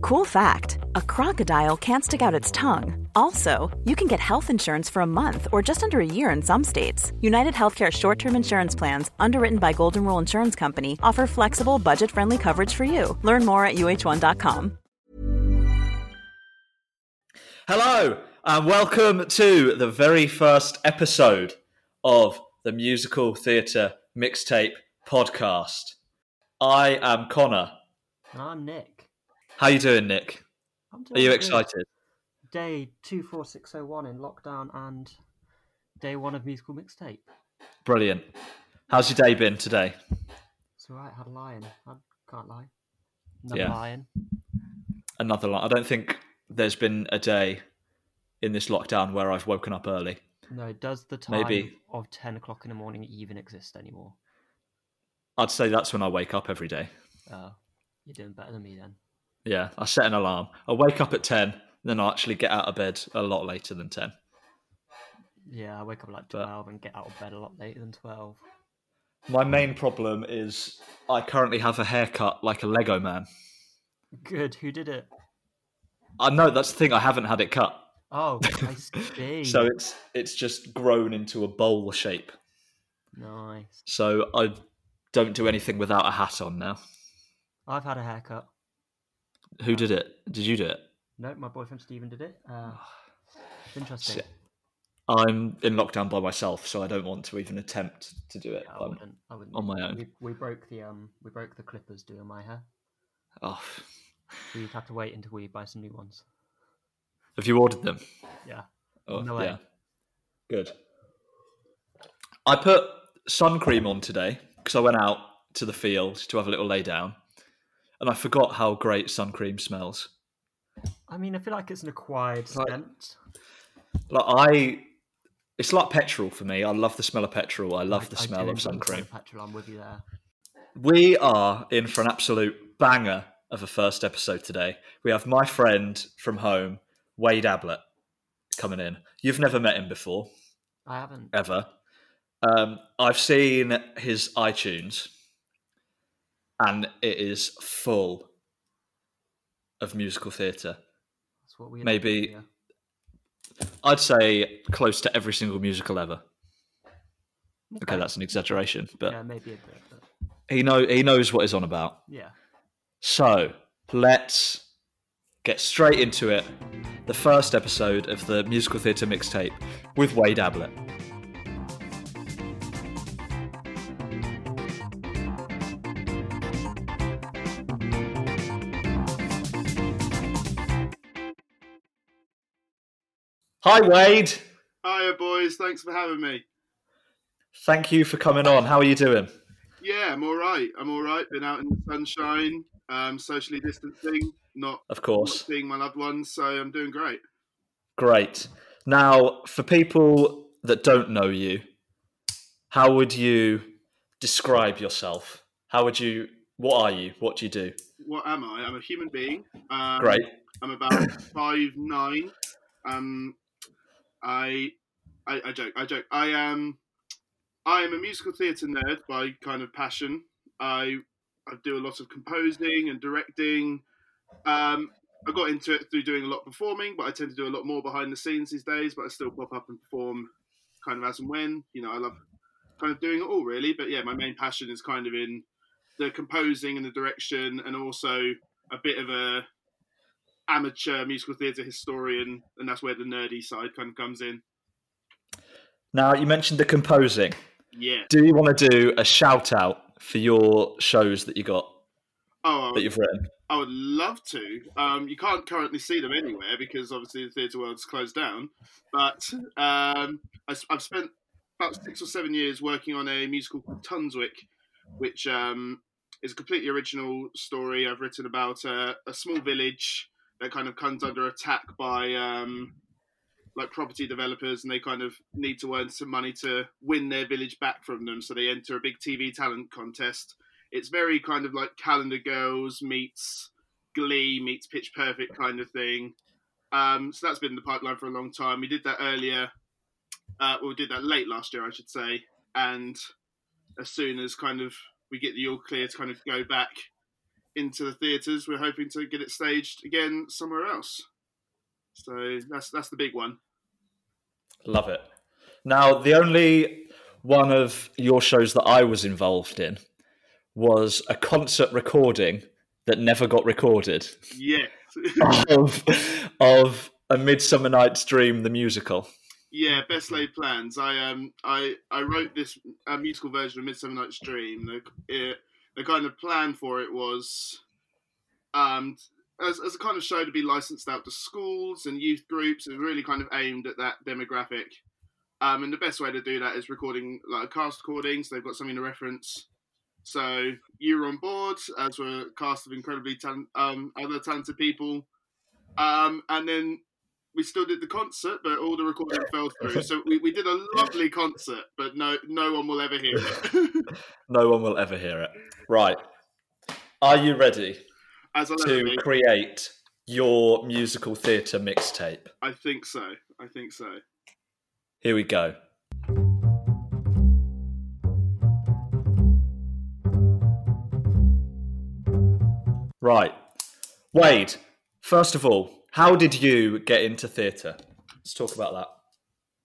Cool fact a crocodile can't stick out its tongue. Also, you can get health insurance for a month or just under a year in some states. United Healthcare short term insurance plans, underwritten by Golden Rule Insurance Company, offer flexible, budget friendly coverage for you. Learn more at uh1.com. Hello, and welcome to the very first episode of the Musical Theatre Mixtape Podcast. I am Connor. I'm Nick. How you doing, Nick? I'm Are you doing good. excited? Day 24601 in lockdown and day one of musical mixtape. Brilliant. How's your day been today? It's alright, had a lion. I can't lie. Another Yeah. lion. Another lot. I don't think there's been a day in this lockdown where I've woken up early. No, does the time Maybe. of 10 o'clock in the morning even exist anymore? I'd say that's when I wake up every day. Oh, you're doing better than me then. Yeah, I set an alarm. I wake up at 10, then I actually get out of bed a lot later than 10. Yeah, I wake up at like But- 12 and get out of bed a lot later than 12. My main problem is I currently have a haircut like a Lego man. Good, who did it? I know that's the thing. I haven't had it cut, Oh, I see. so it's it's just grown into a bowl shape. Nice. So I don't do anything without a hat on now. I've had a haircut. Who did it? Did you do it? No, my boyfriend Stephen did it. Uh, it's interesting. Shit. I'm in lockdown by myself, so I don't want to even attempt to do it. I I'm- wouldn't. I wouldn't. on my own. We, we broke the um. We broke the clippers doing my hair. oh, So you'd have to wait until we buy some new ones. have you ordered them? Yeah. Oh, No way. yeah. Good. I put sun cream on today because I went out to the field to have a little lay down, and I forgot how great sun cream smells. I mean, I feel like it's an acquired Like- scent. Like I, it's like petrol for me. I love the smell of petrol. I love I- the smell of sun cream. of Petrol, I'm with you there. We are in for an absolute banger of a first episode today. We have my friend from home, Wade Ablitt, coming in. You've never met him before, I haven't. ever. Um, I've seen his iTunes, and it is full of musical theatre. That's what we maybe-. I'd say close to every single musical ever. Okay, that's an exaggeration, but yeah, maybe a bit. But he know he knows what he's on about. yeah. So let's get straight into it. The first episode of the musical theatre mixtape with Wade Ablitt. Hi Wade. Hiya, boys. Thanks for having me. Thank you for coming on. How are you doing? Yeah, I'm all right. I'm all right. Been out in the sunshine, um, socially distancing, not, Of not course. seeing my loved ones, so I'm doing great. Great. Now, for people that don't know you, how would you describe yourself? How would you? What are you? What do you do? What am I? I'm a human being. Um, Great. I'm about five nine. Um, I, I, I joke. I joke. I am. I am a musical theatre nerd by kind of passion. I I do a lot of composing and directing. Um, I got into it through doing a lot of performing, but I tend to do a lot more behind the scenes these days. But I still pop up and perform, kind of as and when. You know, I love kind of doing it all really. But yeah, my main passion is kind of in the composing and the direction, and also a bit of a amateur musical theatre historian, and that's where the nerdy side kind of comes in. Now, you mentioned the composing. Yeah. Do you want to do a shout out for your shows that you got Oh, that you've written? I would love to. Um, you can't currently see them anywhere because obviously the theatre world's closed down. But um, I, have spent about six or seven years working on a musical called Tunswick, which um, it's a completely original story. I've written about a, a small village that kind of comes under attack by um, like property developers, and they kind of need to earn some money to win their village back from them. So they enter a big TV talent contest. It's very kind of like Calendar Girls meets Glee meets Pitch Perfect kind of thing. Um, so that's been in the pipeline for a long time. We did that earlier. Uh, well, we did that late last year, I should say. And as soon as kind of we get the all clear to kind of go back into the theatres, we're hoping to get it staged again somewhere else. So that's that's the big one. Love it. Now, the only one of your shows that I was involved in was a concert recording that never got recorded Yes. of of a Midsummer Night's Dream the musical. Yeah, best laid plans. I um I I wrote this uh, musical version of Midsummer Night's Dream. The it, the kind of plan for it was um as, as a kind of show to be licensed out to schools and youth groups. It really kind of aimed at that demographic. Um, and the best way to do that is recording like a cast recording, so they've got something to reference. So you were on board, as were a cast of incredibly talent, um, other talented people. Um, and then we still did the concert, but all the recording fell through. So we, we did a lovely concert, but no no one will ever hear it. No one will ever hear it. Right. Are you ready to create your musical theatre mixtape? I think so. I think so. Here we go. Right. Wade, first of all, how did you get into theatre? Let's talk about that.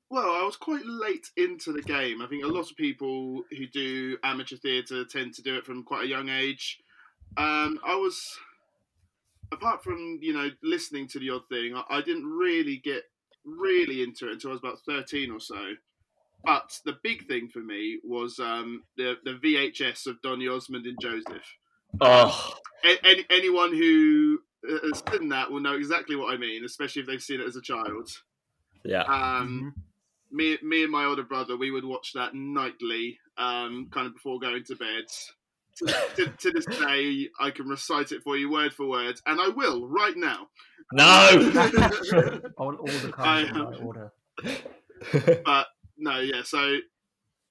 Well, I was quite late into the game. I think a lot of people who do amateur theatre tend to do it from quite a young age. Um, I was, apart from you know listening to the odd thing, I, I didn't really get really into it until I was about thirteen or so. But the big thing for me was um, the the VHS of Donny Osmond and Joseph. Oh, any, anyone who has seen that will know exactly what I mean, especially if they've seen it as a child. yeah. Um, me, me and my older brother, we would watch that nightly, um, kind of before going to bed. To, to, to this day, I can recite it for you word for word, and I will right now. No! On all the cards in the right order. but no, yeah. So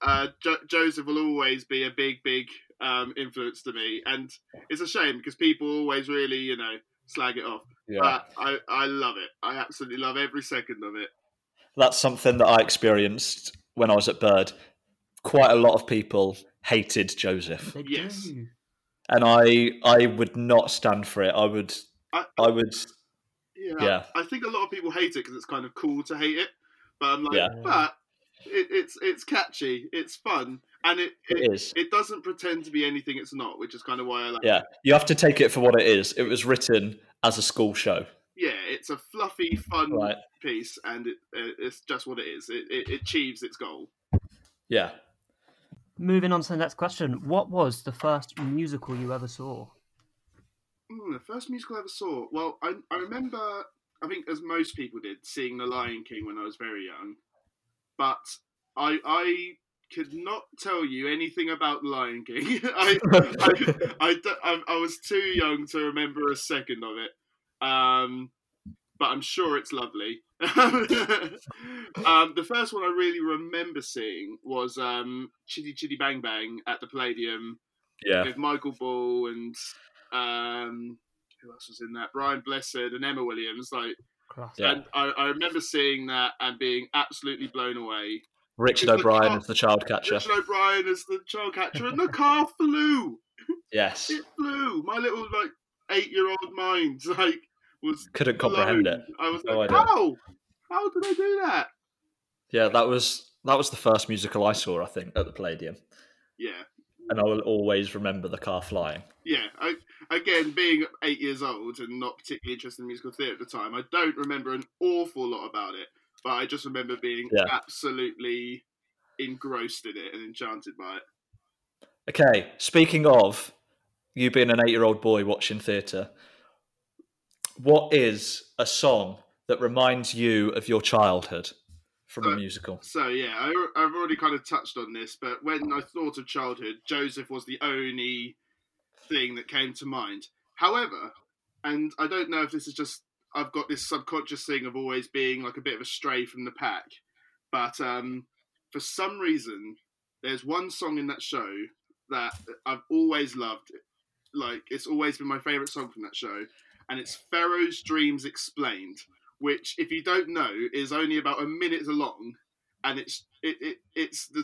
uh, jo- Joseph will always be a big, big um, influence to me, and it's a shame because people always really, you know, slag it off. yeah. But I, I love it. I absolutely love every second of it. That's something that I experienced when I was at Bird. Quite a lot of people hated Joseph. Yes. And I I would not stand for it. I would I, I would Yeah, Yeah. I think a lot of people hate it because it's kind of cool to hate it, but I'm like, Yeah. but it, it's it's catchy, it's fun, and it it, it is. it doesn't pretend to be anything it's not, which is kind of why I like. It. Yeah. You have to take it for what it is. It was written as a school show. yeah, it's a fluffy, fun Right. piece, and it, it it's just what it is. It, it, it achieves its goal. Yeah. Moving on to the next question. What was the first musical you ever saw? Mm, the first musical I ever saw. Well, I I remember. I think as most people did, seeing The Lion King when I was very young, but I I could not tell you anything about The Lion King. I, I, I, d- I, I was too young to remember a second of it. Um, but I'm sure it's lovely. um, the first one I really remember seeing was um, Chitty Chitty Bang Bang at the Palladium Yeah. with Michael Ball and um, who else was in that? Brian Blessed and Emma Williams. Like, Class. Yeah. and I, I remember seeing that and being absolutely blown away. Richard It's the O'Brien car- as the child catcher. Richard O'Brien as the child catcher, and the car flew. Yes. It flew. My little like eight-year-old mind like was Couldn't comprehend it. I was No like, idea. how? How did I do that? Yeah, that was that was the first musical I saw, I think, at the Palladium. Yeah, And I will always remember the car flying. yeah. I, again, being eight years old and not particularly interested in musical theatre at the time, I don't remember an awful lot about it. But I just remember being Yeah. absolutely engrossed in it and enchanted by it. Okay, speaking of you being an eight year old boy watching theatre, what is a song that reminds you of your childhood from a Uh, musical? So yeah, I, I've already kind of touched on this, but when I thought of childhood, Joseph was the only thing that came to mind. However, and I don't know if this is just I've got this subconscious thing of always being like a bit of a stray from the pack, but um, for some reason, there's one song in that show that I've always loved. Like it's always been my favorite song from that show, and it's Pharaoh's Dreams Explained, which, if you don't know, is only about a minute long, and it's it, it it's the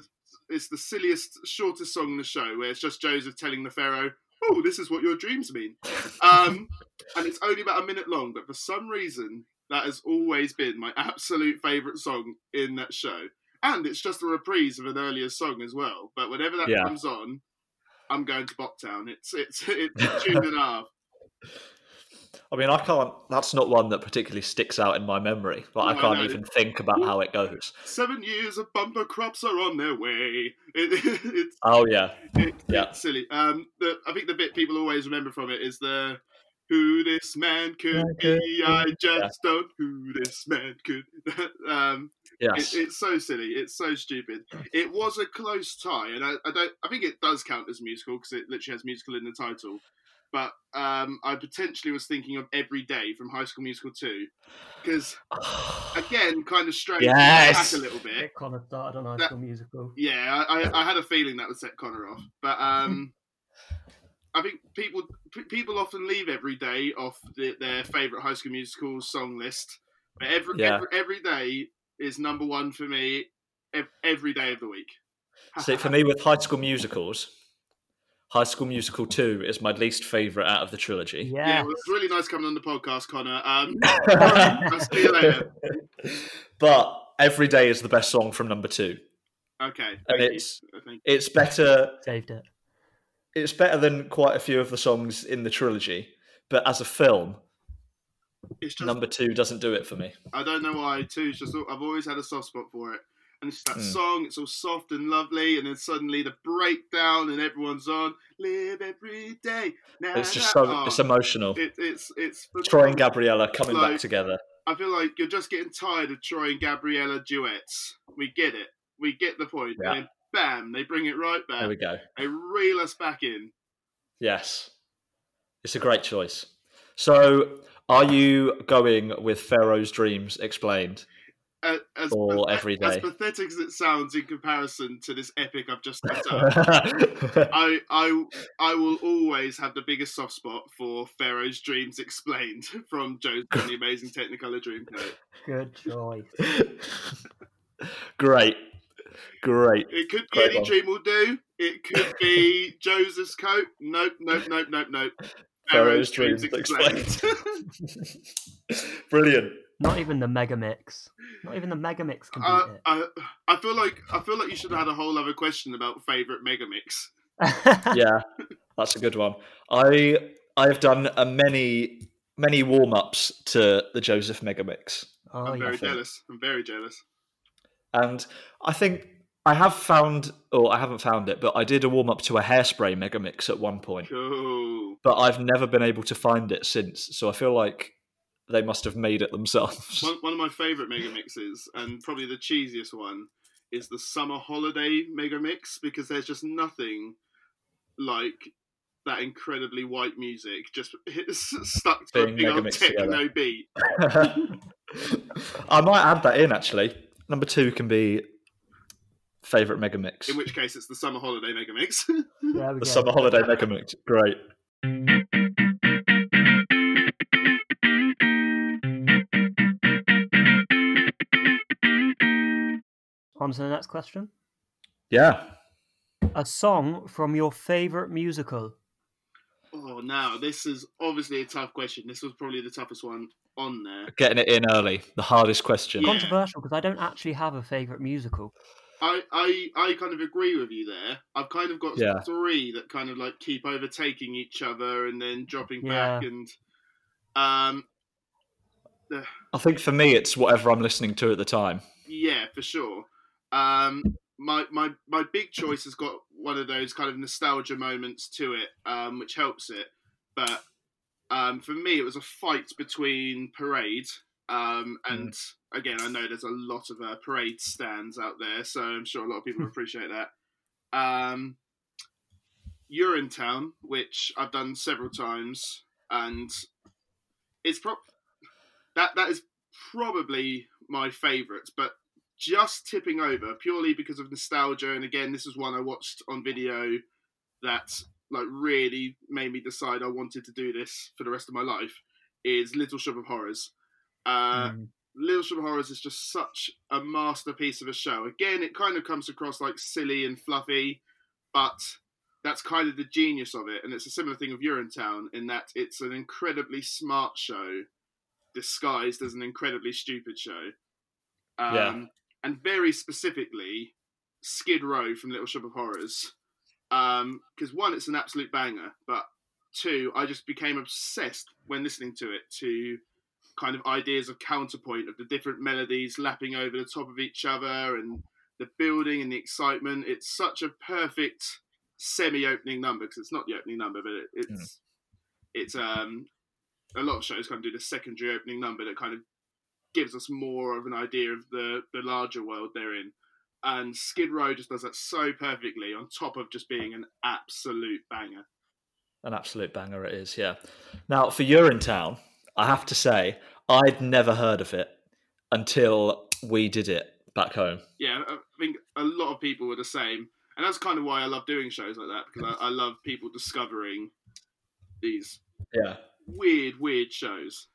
it's the silliest, shortest song in the show, where it's just Joseph telling the Pharaoh, "Oh, this is what your dreams mean," um, and it's only about a minute long. But for some reason, that has always been my absolute favourite song in that show, and it's just a reprise of an earlier song as well. But whenever that Yeah. comes on, I'm going to Boptown. It's it's it's a tune and a half. I mean, I can't. That's not one that particularly sticks out in my memory. Like, No, I I can't know. even think about how it goes. Seven years of bumper crops are on their way. It, it's Oh yeah, it, Yeah. it's silly. Um, the, I think the bit people always remember from it is the "Who this man could Man could be, I be." just don't who this man could." um, yes. it, it's so silly. It's so stupid. It was a close tie, and I, I don't. I think it does count as musical because it literally has musical in the title. But um, I potentially was thinking of Every Day from High School Musical Two, because again, kind of straight Yes! back a little bit. Nick Connor started on High That- School Musical. Yeah, I, I, I had a feeling that would set Connor off, but um, I think people p- people often leave every day off the, their favorite High School Musical song list. But every, Yeah. every every day is number one for me. Every day of the week. so for me, with High School Musicals, High School Musical Two is my least favorite out of the trilogy. Yeah, Yeah. well, it's really nice coming on the podcast, Connor. Um, I'll see you later. but Every Day is the best song from number two. Okay, And thank you. it's I think it's better. Saved it. It's better than quite a few of the songs in the trilogy. But as a film, it's just number two doesn't do it for me. I don't know why. Too, it's just I've always had a soft spot for it. And it's that Mm. song. It's all soft and lovely, and then suddenly the breakdown, and everyone's on "Live Every Day." Now It's just so it's emotional. It, it's it's Troy and Gabriella coming Like- back together. I feel like you're just getting tired of Troy and Gabriella duets. We get it. We get the point. Yeah. And then bam, they bring it right back. There we go. They reel us back in. Yes, it's a great choice. So, are you going with Pharaoh's Dreams explained? Uh, as, Or as- every as pathetic as it sounds in comparison to this epic I've just set up, I, I, I will always have the biggest soft spot for Pharaoh's Dreams Explained from Joseph and the Amazing Technicolor Dreamcoat. Good choice. great, great. It could be Great Any one. Dream Will Do. It could be Joseph's Coat. Nope, nope, nope, nope, nope. Pharaoh's Dreams explained. Brilliant. Not even the Mega Mix. Not even the Mega Mix can beat uh, I, I feel like I feel like you should have had a whole other question about favorite Mega Mix. Yeah, that's a good one. I I have done a many many warm ups to the Joseph Megamix. Oh, I'm very think. jealous. I'm very jealous. And I think I have found, or I haven't found it, but I did a warm up to a hairspray megamix at one point, Cool. but I've never been able to find it since. So I feel like they must have made it themselves. One, one of my favorite mega mixes, and probably the cheesiest one, is the summer holiday mega mix because there's just nothing like that incredibly white music just stuck to Being a big old techno together. beat. I might add that in actually. Number two can be favorite mega mix. In which case, it's the summer holiday mega mix. we The summer holiday mega mix. Great. On to the next question. Yeah. A song from your favourite musical. oh, now this is obviously a tough question. This was probably the toughest one on there. Getting it in early. The hardest question. Yeah. Controversial because I don't actually have a favourite musical. I, I I kind of agree with you there. I've kind of got Yeah. three that kind of like keep overtaking each other and then dropping Yeah. back and um I think for me, it's whatever I'm listening to at the time. yeah for sure. Um my my my big choice has got one of those kind of nostalgia moments to it, um, which helps it. But um, for me, it was a fight between Parade um, and again, I know there's a lot of uh, Parade stands out there, so I'm sure a lot of people appreciate that. Um, Urinetown, which I've done several times, and it's pro- that that is probably my favourite, but just tipping over purely because of nostalgia. And again, this is one I watched on video that like really made me decide I wanted to do this for the rest of my life. Is Little Shop of Horrors. Uh, Mm. Little Shop of Horrors is just such a masterpiece of a show. Again, it kind of comes across like silly and fluffy, but that's kind of the genius of it. And it's a similar thing with Urinetown in that it's an incredibly smart show disguised as an incredibly stupid show. Um, Yeah. And very specifically, Skid Row from Little Shop of Horrors. Because one, it's an absolute banger, but two, I just became obsessed when listening to it to kind of ideas of counterpoint of the different melodies lapping over the top of each other and the building and the excitement. It's such a perfect semi-opening number because it's not the opening number, but it, it's it's um a lot of shows kind of do the secondary opening number that kind of gives us more of an idea of the the larger world they're in. And Skid Row just does that so perfectly, on top of just being an absolute banger. An absolute banger it is, yeah. Now, for Urinetown, I have to say, I'd never heard of it until we did it back home. Yeah, I think a lot of people were the same, and that's kind of why I love doing shows like that because I, I love people discovering these Yeah. weird, weird shows.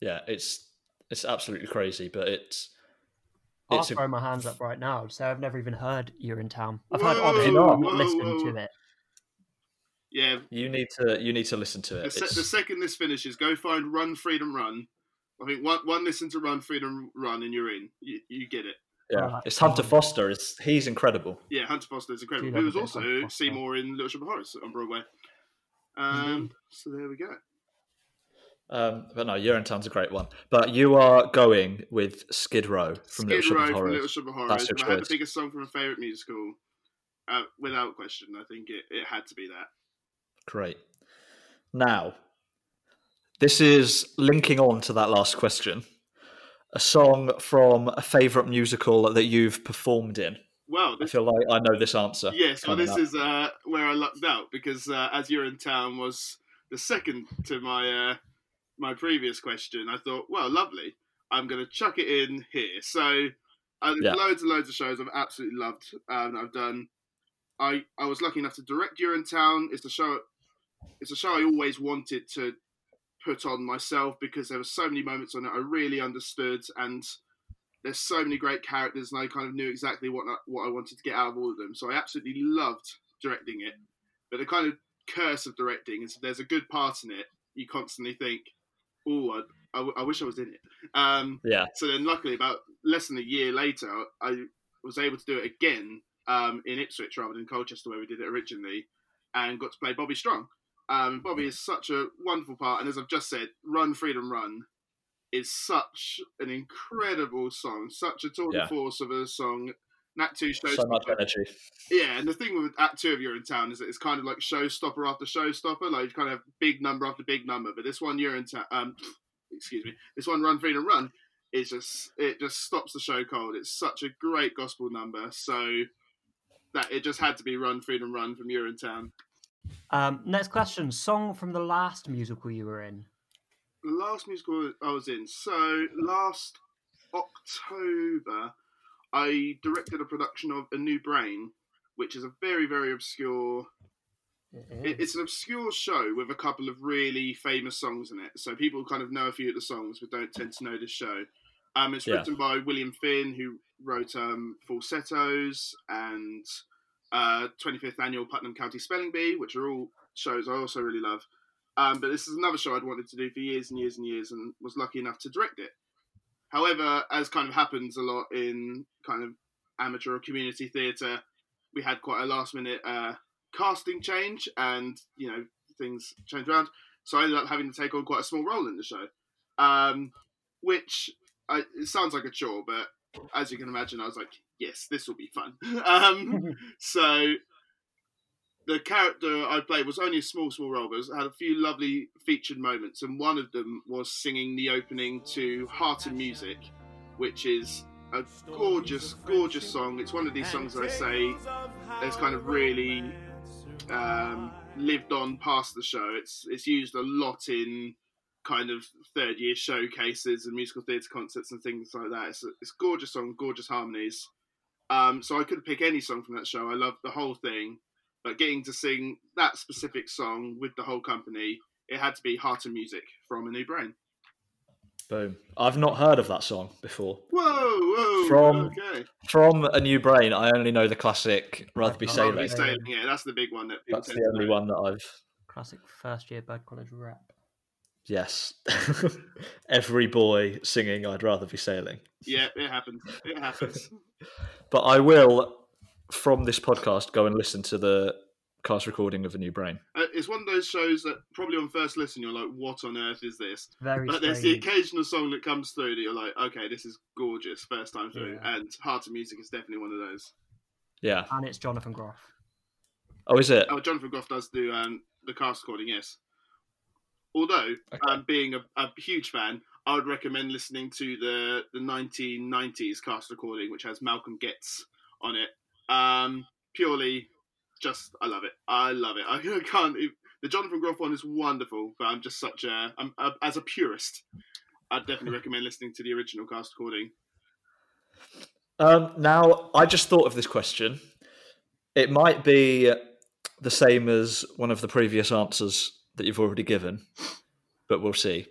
Yeah, it's it's absolutely crazy, but it's I'll it's a, throw my hands up right now and say I've never even heard Urinetown. I've Whoa, heard of it, whoa, but not listened to it. Yeah, you need to you need to listen to the, it. se- the second this finishes, go find Run Freedom Run. I think one one listen to Run Freedom Run and you're in. You, you get it. yeah, Alright, it's Hunter Foster. It's he's incredible. Yeah, Hunter Foster is incredible. Do He was a bit of Hunter also Seymour in Little Shop of Horrors on Broadway. Um, Indeed. so there we go. Um, but no, Urinetown's a great one. But you are going with Skid Row from Skid Little Shop Row of from Horrors. Little Shop of Horrors. That's your I had the biggest song from a favourite musical, uh, without question, I think it, it had to be that. Great. Now, this is linking on to that last question. A song from a favourite musical that you've performed in. Well, I feel like I know this answer. yes, well, this up. is uh, where I lucked out because uh, as Urinetown was the second to my uh, my previous question. I thought, well, lovely. I'm going to chuck it in here. So uh, Yeah. loads and loads of shows I've absolutely loved um, I've done. I I was lucky enough to direct Urinetown. It's a show. It's a show I always wanted to put on myself because there were so many moments on it I really understood, and there's so many great characters, and I kind of knew exactly what I, what I wanted to get out of all of them. So I absolutely loved directing it. But the kind of curse of directing is there's a good part in it, you constantly think, "Oh, I, I I wish I was in it." Um, Yeah. so then, luckily, about less than a year later, I was able to do it again um, in Ipswich rather than Colchester, where we did it originally, and got to play Bobby Strong. Um, Bobby is such a wonderful part, and as I've just said, "Run Freedom Run" is such an incredible song, such a tour de Yeah. force of a song. Nat two shows. So much energy. Yeah, and the thing with Act Two of Urinetown is that it's kind of like showstopper after showstopper, like you kind of have big number after big number. But this one, Urinetown, um, excuse me, this one, Run Freedom Run, is just it just stops the show cold. It's such a great gospel number, so that it just had to be Run Freedom Run from Urinetown. Um, next question: song from the last musical you were in. The last musical I was in, so last October, I directed a production of A New Brain, which is a very very obscure It, it's an obscure show with a couple of really famous songs in it. So people kind of know a few of the songs, but don't tend to know this show. Um, it's Yeah. written by William Finn, who wrote um, Falsettos and uh, 25th Annual Putnam County Spelling Bee, which are all shows I also really love. Um, but this is another show I'd wanted to do for years and years and years, and was lucky enough to direct it. However, as kind of happens a lot in kind of amateur or community theatre, we had quite a last minute uh, casting change and you know things changed around. So i ended up having to take on quite a small role in the show. Um, which I, it sounds like a chore but as you can imagine i was like yes this will be fun. Um, so the character i played was only a small small role but it had a few lovely featured moments and one of them was singing the opening to heart and music which is a gorgeous gorgeous song it's one of these songs i say there's kind of really um, lived on past the show. It's it's used a lot in kind of third year showcases and musical theatre concerts and things like that. It's a, it's a gorgeous song, gorgeous harmonies. Um, so I could pick any song from that show. I love the whole thing, but getting to sing that specific song with the whole company, it had to be Heart and Music from A New Brain. Boom. I've not heard of that song before. Whoa, whoa, From- okay. From A New Brain, I only know the classic Rugby Rugby Sailing. Rugby Sailing. Sailing, yeah, that's the big one that people That's the only know. one that I've. Classic first year bad college rap. Yes. Every boy singing I'd rather be sailing. Yeah, it happens. It happens. But I will, from this podcast, go and listen to the cast recording of A New Brain. Uh, it's one of those shows that probably on first listen you're like, "What on earth is this?" Very But there's the occasional song that comes through that you're like, "Okay, this is gorgeous." First time through, Yeah. and Heart of Music is definitely one of those. Yeah. And it's Jonathan Groff. Oh, is it? Oh, Jonathan Groff does do um, the cast recording, yes. Although, Okay. um, being a, a huge fan, I would recommend listening to the the 1990s cast recording, which has Malcolm Gets on it. Um, purely, just I love it. I love it. I can't. The Jonathan Groff one is wonderful, but I'm just such a, I'm, a as a purist. I'd definitely recommend listening to the original cast recording. Um, now, I just thought of this question. It might be the same as one of the previous answers that you've already given, but we'll see.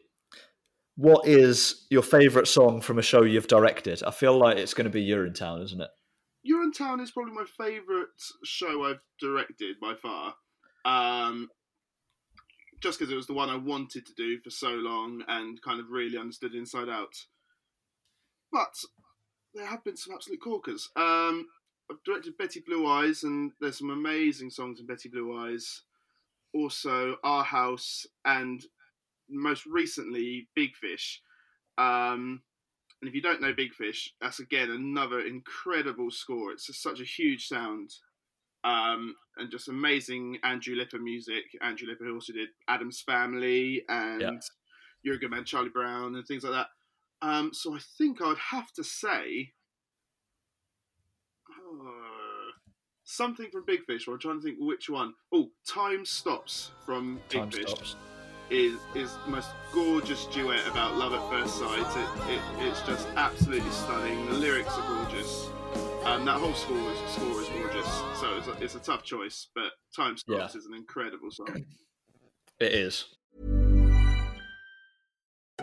What is your favourite song from a show you've directed? I feel like it's going to be Urinetown, isn't it? Urinetown is probably my favourite show I've directed by far. Um, just because it was the one I wanted to do for so long and kind of really understood inside out. But there have been some absolute corkers. Um, I've directed Betty Blue Eyes, and there's some amazing songs in Betty Blue Eyes. Also, Our House, and most recently, Big Fish. Um, and if you don't know Big Fish, that's again another incredible score. It's just such a huge sound. Um, and just amazing Andrew Lippa music. Andrew Lippa, who also did Addams Family and Yeah. You're a Good Man, Charlie Brown, and things like that. Um, so I think I would have to say uh, something from Big Fish. Or I'm trying to think which one. Oh, Time Stops from Big Time Fish stops. Is is the most gorgeous duet about love at first sight. It, it, it's just absolutely stunning. The lyrics are gorgeous. Um, that whole score is score is gorgeous. So it's a, it's a tough choice, but Time Stops Yeah. is an incredible song. It is.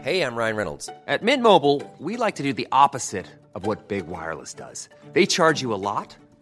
Hey, I'm Ryan Reynolds. At Mint Mobile, we like to do the opposite of what Big Wireless does. They charge you a lot,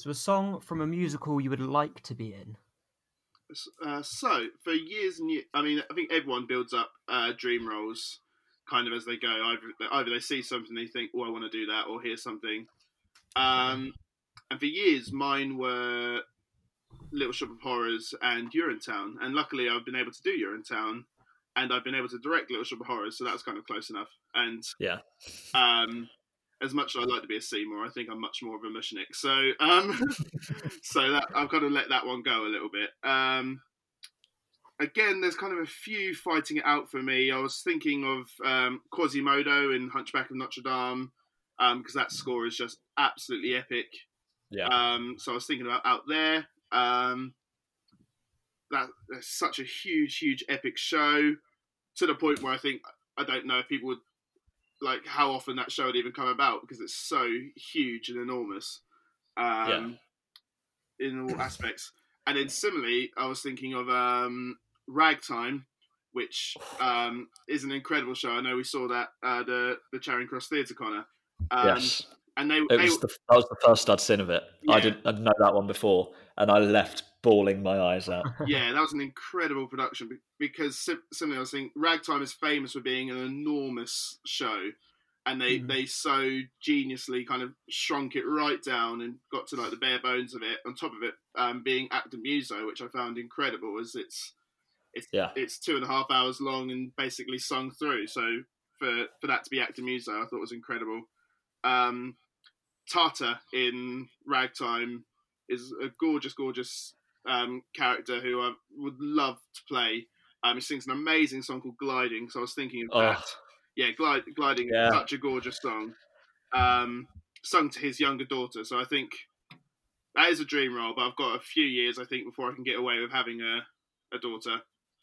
So a song from a musical you would like to be in. Uh, so for years and years, I mean, I think everyone builds up uh, dream roles kind of as they go. Either either they see something they think, "Oh, I want to do that," or hear something. Um, and for years, mine were Little Shop of Horrors and Urinetown. And luckily, I've been able to do Urinetown, and I've been able to direct Little Shop of Horrors, so that's kind of close enough. And Yeah. um, as much as I like to be a Seymour, I think I'm much more of a Mushnik. So, um, so that I've kind of let that one go a little bit. Um, again, there's kind of a few fighting it out for me. I was thinking of um, Quasimodo in Hunchback of Notre Dame because that score is just absolutely epic. Yeah. Um, so I was thinking about out there. Um, that that's such a huge, huge epic show to the point where I think I don't know if people would like how often that show would even come about because it's so huge and enormous um, in all aspects. And then similarly, I was thinking of um, Ragtime, which um, is an incredible show. I know we saw that uh, the the Charing Cross Theatre Corner. Um, yes. and they, It they was the, that was the first I'd seen of it. I didn't I'd know that one before, and I left bawling my eyes out. yeah, that was an incredible production because something similarly, I was thinking Ragtime is famous for being an enormous show, and they Mm. they so geniusly kind of shrunk it right down and got to like the bare bones of it. On top of it, um, being actor muso, which I found incredible, as it's it's Yeah. it's two and a half hours long and basically sung through. So for for that to be actor muso, I thought was incredible. Um, Tateh in Ragtime is a gorgeous, gorgeous um, character who I would love to play. Um, he sings an amazing song called "Gliding," so I was thinking of Oh, that. Yeah, glide, gliding Yeah. is such a gorgeous song. Um, sung to his younger daughter, so I think that is a dream role. But I've got a few years, I think, before I can get away with having a, a daughter.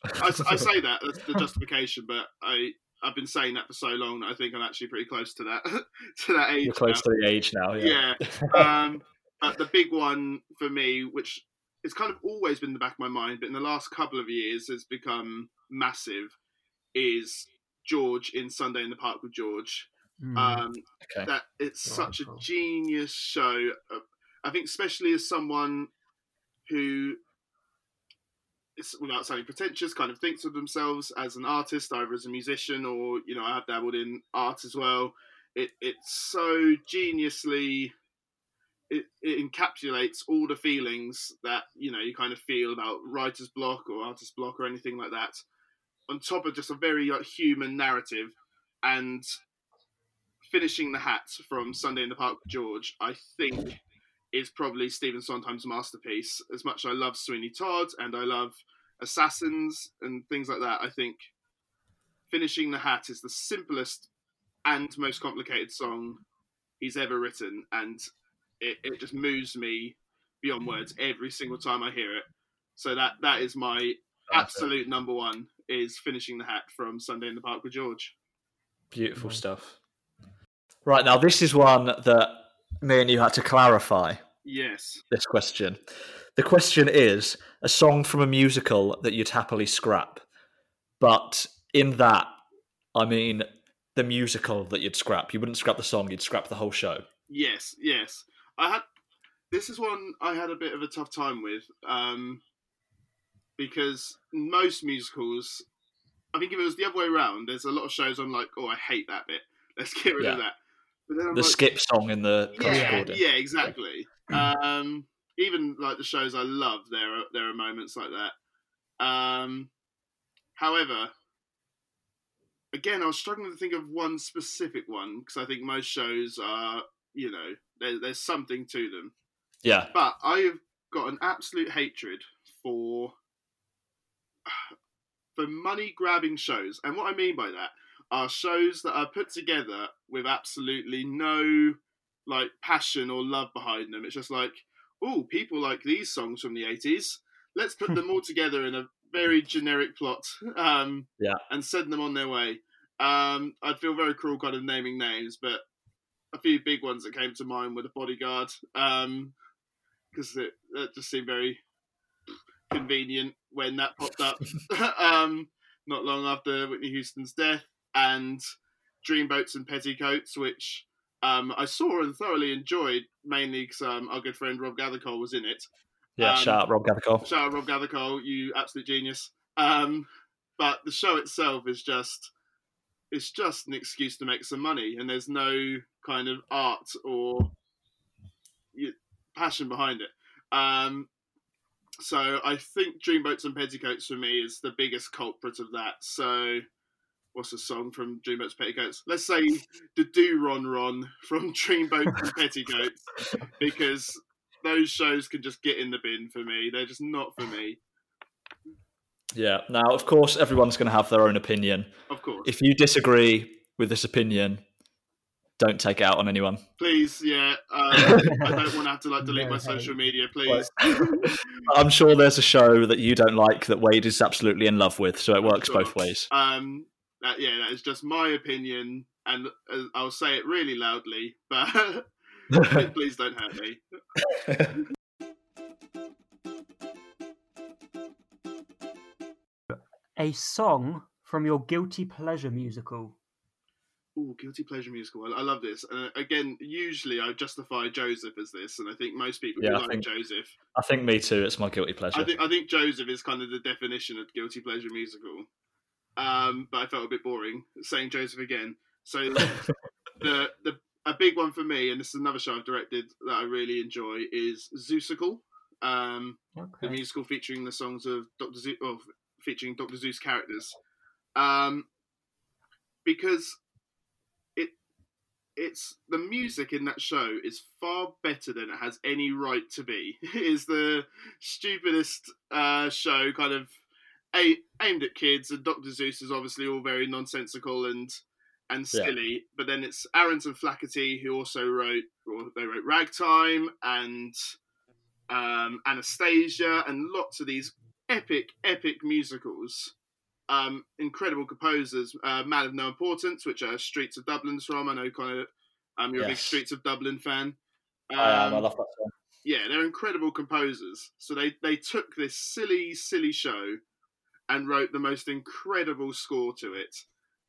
I, I say that that's the justification, but I I've been saying that for so long that I think I'm actually pretty close to that to that age. you're close now. to the age now. Yeah. Yeah. um, but the big one for me, which has kind of always been in the back of my mind, but in the last couple of years has become massive, is George in Sunday in the Park with George. Mm. Um, okay. that it's such a Wonderful. genius show. Uh, I think, especially as someone who, is, without sounding pretentious, kind of thinks of themselves as an artist, either as a musician or you know, I have dabbled in art as well. It it's so geniusly. It, it encapsulates all the feelings that you know you kind of feel about writer's block or artist block or anything like that, on top of just a very like, human narrative, and finishing the hat from Sunday in the Park with George, I think is probably Stephen Sondheim's masterpiece. As much as I love Sweeney Todd and I love Assassins and things like that, I think finishing the hat is the simplest and most complicated song he's ever written, and it, it just moves me beyond mm. words every single time I hear it. So that that is my absolute number one is finishing the hat from Sunday in the Park with George. Beautiful stuff. Right now, this is one that me and you had to clarify. Yes. This question. The question is a song from a musical that you'd happily scrap, but in that, I mean the musical that you'd scrap. You wouldn't scrap the song; you'd scrap the whole show. Yes, yes. I had this is one I had a bit of a tough time with um, because most musicals. I think if it was the other way around, there's a lot of shows I'm like, oh, I hate that bit. Let's get rid of that. But then I'm The like, skip song in the yeah, yeah, exactly. um, even like the shows I love, there are there are moments like that. Um, however, again, I was struggling to think of one specific one because I think most shows are, you know, there, there's something to them. Yeah. But I have got an absolute hatred for for money grabbing shows, and what I mean by that are shows that are put together with absolutely no like passion or love behind them. It's just like, oh, people like these songs from the eighties. Let's put them all together in a very generic plot, um, Yeah. and send them on their way. Um, I'd feel very cruel, kind of naming names, but a few big ones that came to mind were the Bodyguard, because it that just seemed very convenient when that popped up. um, not long after Whitney Houston's death, and Dreamboats and Petticoats, which um, I saw and thoroughly enjoyed, mainly because um, our good friend Rob Gathercole was in it. Yeah. Um, shout out Rob Gathercole. Shout out Rob Gathercole, you absolute genius. Um, but the show itself is just it's just an excuse to make some money, and there's no kind of art or passion behind it. Um, so I think Dreamboats and Petticoats for me is the biggest culprit of that. So what's the song from Dreamboats and Petticoats? Let's say the Do Ron Ron from Dreamboats and Petticoats, because those shows can just get in the bin for me. They're just not for me, Yeah. Now, of course, everyone's going to have their own opinion. of course. If you disagree with this opinion, don't take it out on anyone. Please, yeah. Uh, I don't want to have to like delete No my hate. social media, please. I'm sure there's a show that you don't like that Wade is absolutely in love with, so it works Sure. both ways. Um, that, yeah, that is just my opinion, and uh, I'll say it really loudly, but please don't hurt me. A song from your guilty pleasure musical. Ooh, guilty pleasure musical. I, I love this. Uh, again, usually I justify Joseph as this, and I think most people Yeah, do I like think- Joseph. I think me too. It's my guilty pleasure. I think I think Joseph is kind of the definition of guilty pleasure musical. Um, but I felt a bit boring saying Joseph again. So the the a big one for me, and this is another show I've directed that I really enjoy, is Seussical, um, the musical featuring the songs of Doctor Seuss, or featuring Doctor Seuss characters, um, because it it's the music in that show is far better than it has any right to be. It is the stupidest uh, show, kind of a- aimed at kids, and Doctor Seuss is obviously all very nonsensical and and Yeah. silly. But then it's Ahrens and Flaherty who also wrote, or they wrote Ragtime and um, Anastasia and lots of these epic, epic musicals. Um, incredible composers, uh, Man of No Importance, which are Streets of Dublin's from. I know kind of um, you're a big Streets of Dublin fan. I am. I Um, love that song. yeah, they're incredible composers. So they they took this silly, silly show and wrote the most incredible score to it.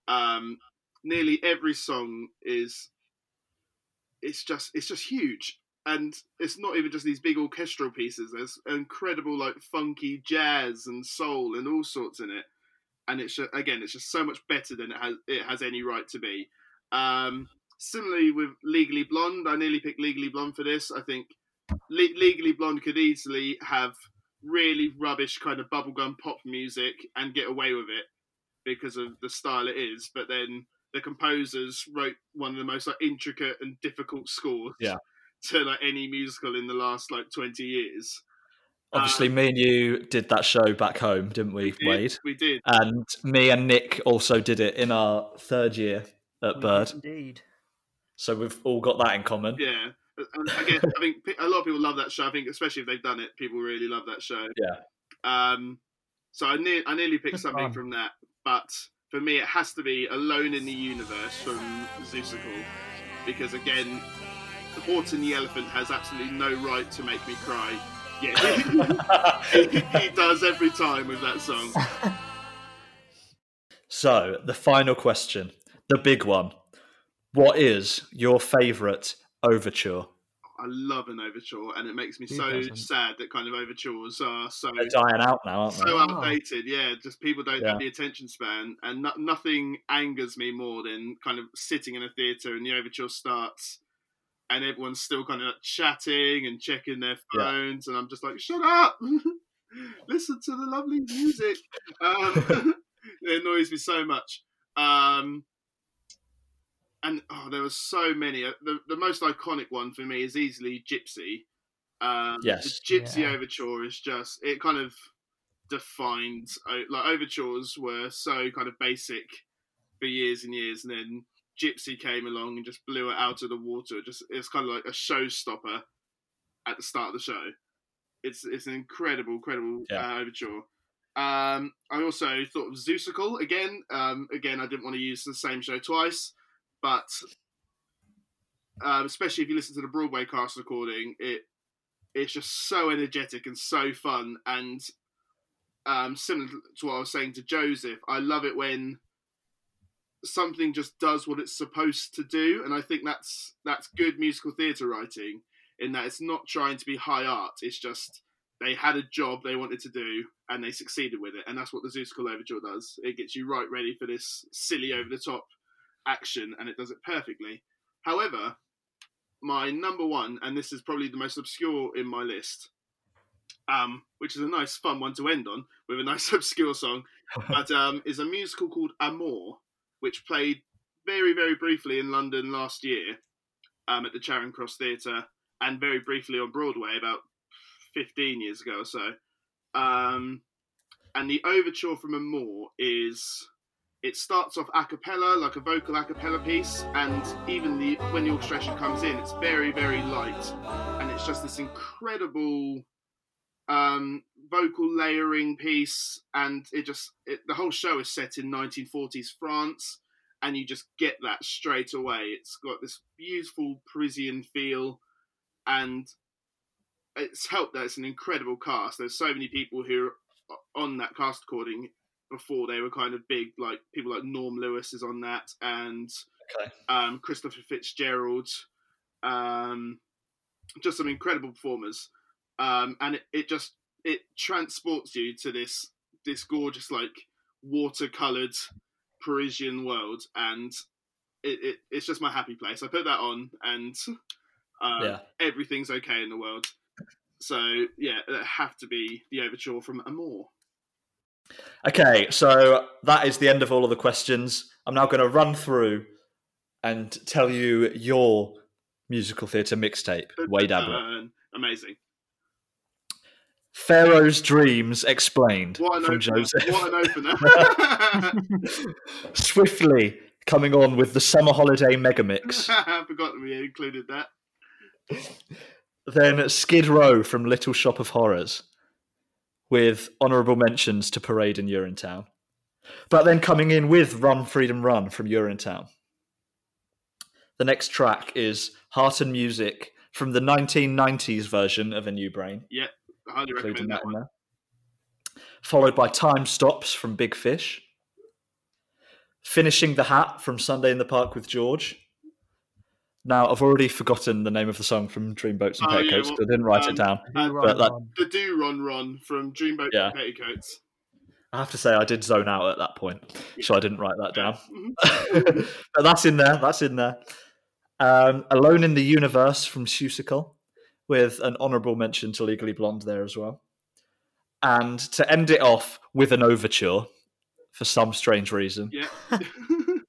Um, nearly every song is it's just it's just huge, and it's not even just these big orchestral pieces. There's incredible like funky jazz and soul and all sorts in it, and it's ju- again it's just so much better than it has it has any right to be. Um, similarly with Legally Blonde, I nearly picked Legally Blonde for this. I think Le- Legally Blonde could easily have really rubbish kind of bubblegum pop music and get away with it because of the style it is. But then the composers wrote one of the most like intricate and difficult scores Yeah. To like any musical in the last like twenty years. Obviously, me and you did that show back home, didn't we, We did- Wade? We did. And me and Nick also did it in our third year at We Bird. Indeed. So we've all got that in common. Yeah. And again, I think a lot of people love that show. I think, especially if they've done it, people really love that show. Yeah. Um, so I, ne- I nearly picked something from that, but for me, it has to be Alone in the Universe from Seussical, because again, Horton the Elephant has absolutely no right to make me cry. Yeah, he, he does every time with that song. So the final question, the big one. What is your favourite overture? I love an overture, and it makes me Who so doesn't? sad that kind of overtures are so They're dying out now, aren't they? so Oh. outdated. Yeah, just people don't Yeah. have the attention span, and no- nothing angers me more than kind of sitting in a theatre and the overture starts, and everyone's still kind of chatting and checking their Yeah. phones, and I'm just like, shut up, listen to the lovely music. Um, it annoys me so much. Um, and oh, there were so many. Uh, The the most iconic one for me is easily Gypsy. Um, Yes. the Gypsy Yeah. overture is just it kind of defined like overtures were so kind of basic for years and years, and then Gypsy came along and just blew it out of the water. Just it's kind of like a showstopper at the start of the show. It's it's an incredible, incredible Yeah. uh, overture. Um, I also thought of Seussical again. Um, again, I didn't want to use the same show twice, but um, especially if you listen to the Broadway cast recording, it it's just so energetic and so fun. And um, similar to what I was saying to Joseph, I love it when something just does what it's supposed to do, and I think that's that's good musical theatre writing. In that it's not trying to be high art; it's just they had a job they wanted to do and they succeeded with it, and that's what the Seussical Overture does. It gets you right ready for this silly, over the top action, and it does it perfectly. However, my number one, and this is probably the most obscure in my list, um, which is a nice, fun one to end on with a nice obscure song, but um, is a musical called Amour, which played very, very briefly in London last year um, at the Charing Cross Theatre, and very briefly on Broadway about 15 years ago or so. Um, and the overture from Amour is it starts off a cappella, like a vocal a cappella piece, and even the when the orchestration comes in, it's very, very light, and it's just this incredible um, vocal layering piece, and it just it, the whole show is set in 1940s France, and you just get that straight away. It's got this beautiful Parisian feel, and it's helped that it's an incredible cast. There's so many people who are on that cast recording before they were kind of big, like people like Norm Lewis is on that, and Okay. um, Christopher Fitzgerald, um, just some incredible performers, um, and it, it just it transports you to this this gorgeous like watercolored Parisian world, and it, it, it's just my happy place. I put that on, and uh, Yeah. everything's okay in the world. So yeah, it have to be the overture from Amour. Okay, so that is the end of all of the questions. I'm now going to run through and tell you your musical theatre mixtape, Wade. Burn. Amazing. Pharaoh's Dreams Explained What an from opener. Joseph. What an opener. Swiftly coming on with the summer holiday mega mix. I forgot we included that. then Skid Row from Little Shop of Horrors, with honourable mentions to Parade and Urinetown. But then coming in with Run Freedom Run from Urinetown. The next track is Heart and Music from the 1990s version of A New Brain, Yeah, I highly including recommend that that in one. there. Followed by Time Stops from Big Fish. Finishing the Hat from Sunday in the Park with George. Now, I've already forgotten the name of the song from Dreamboats and Oh, yeah, Petticoats, well, but I didn't write um, it down. Uh, But that, the Do Ron Ron from Dreamboat Yeah. and Petticoats. I have to say, I did zone out at that point, so I didn't write that down. Mhm. but that's in there. That's in there. Um, Alone in the Universe from Seussical, with an honourable mention to Legally Blonde there as well. And to end it off with an overture for some strange reason. Yeah.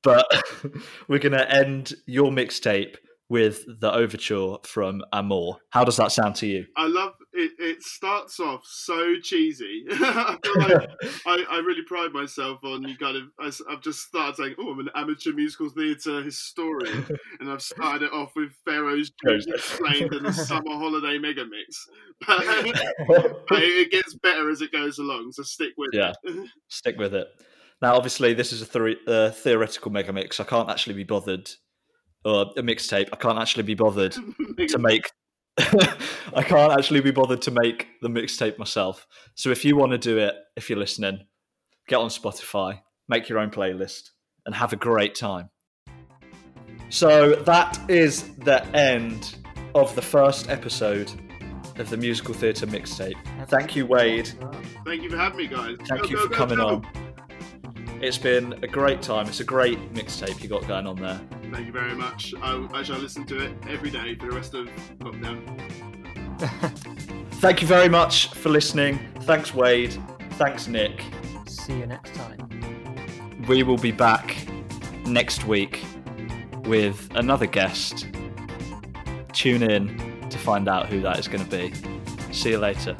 But we're going to end your mixtape with the overture from Amour. How does that sound to you? I love it. It starts off so cheesy. I like I, I really pride myself on you. Kind of, I, have just started saying, "Oh, I'm an amateur musical theatre historian," and I've started it off with Pharaoh's Dreams Joseph. Explained and the Summer Holiday Mega Mix. But, but it gets better as it goes along, so stick with Yeah. it. Stick with it. Now, obviously, this is a theory, uh, theoretical mega mix. I can't actually be bothered, or a mixtape. I can't actually be bothered to make. I can't actually be bothered to make the mixtape myself. So if you want to do it, if you're listening, get on Spotify, make your own playlist, and have a great time. So that is the end of the first episode of the musical theatre mixtape. Thank you, Wade. Thank you for having me, guys. Thank Go, you go, for go, coming go. on. It's been a great time. It's a great mixtape you got going on there. Thank you very much. I, I shall listen to it every day for the rest of lockdown. Thank you very much for listening. Thanks, Wade. Thanks, Nick. See you next time. We will be back next week with another guest. Tune in to find out who that is going to be. See you later.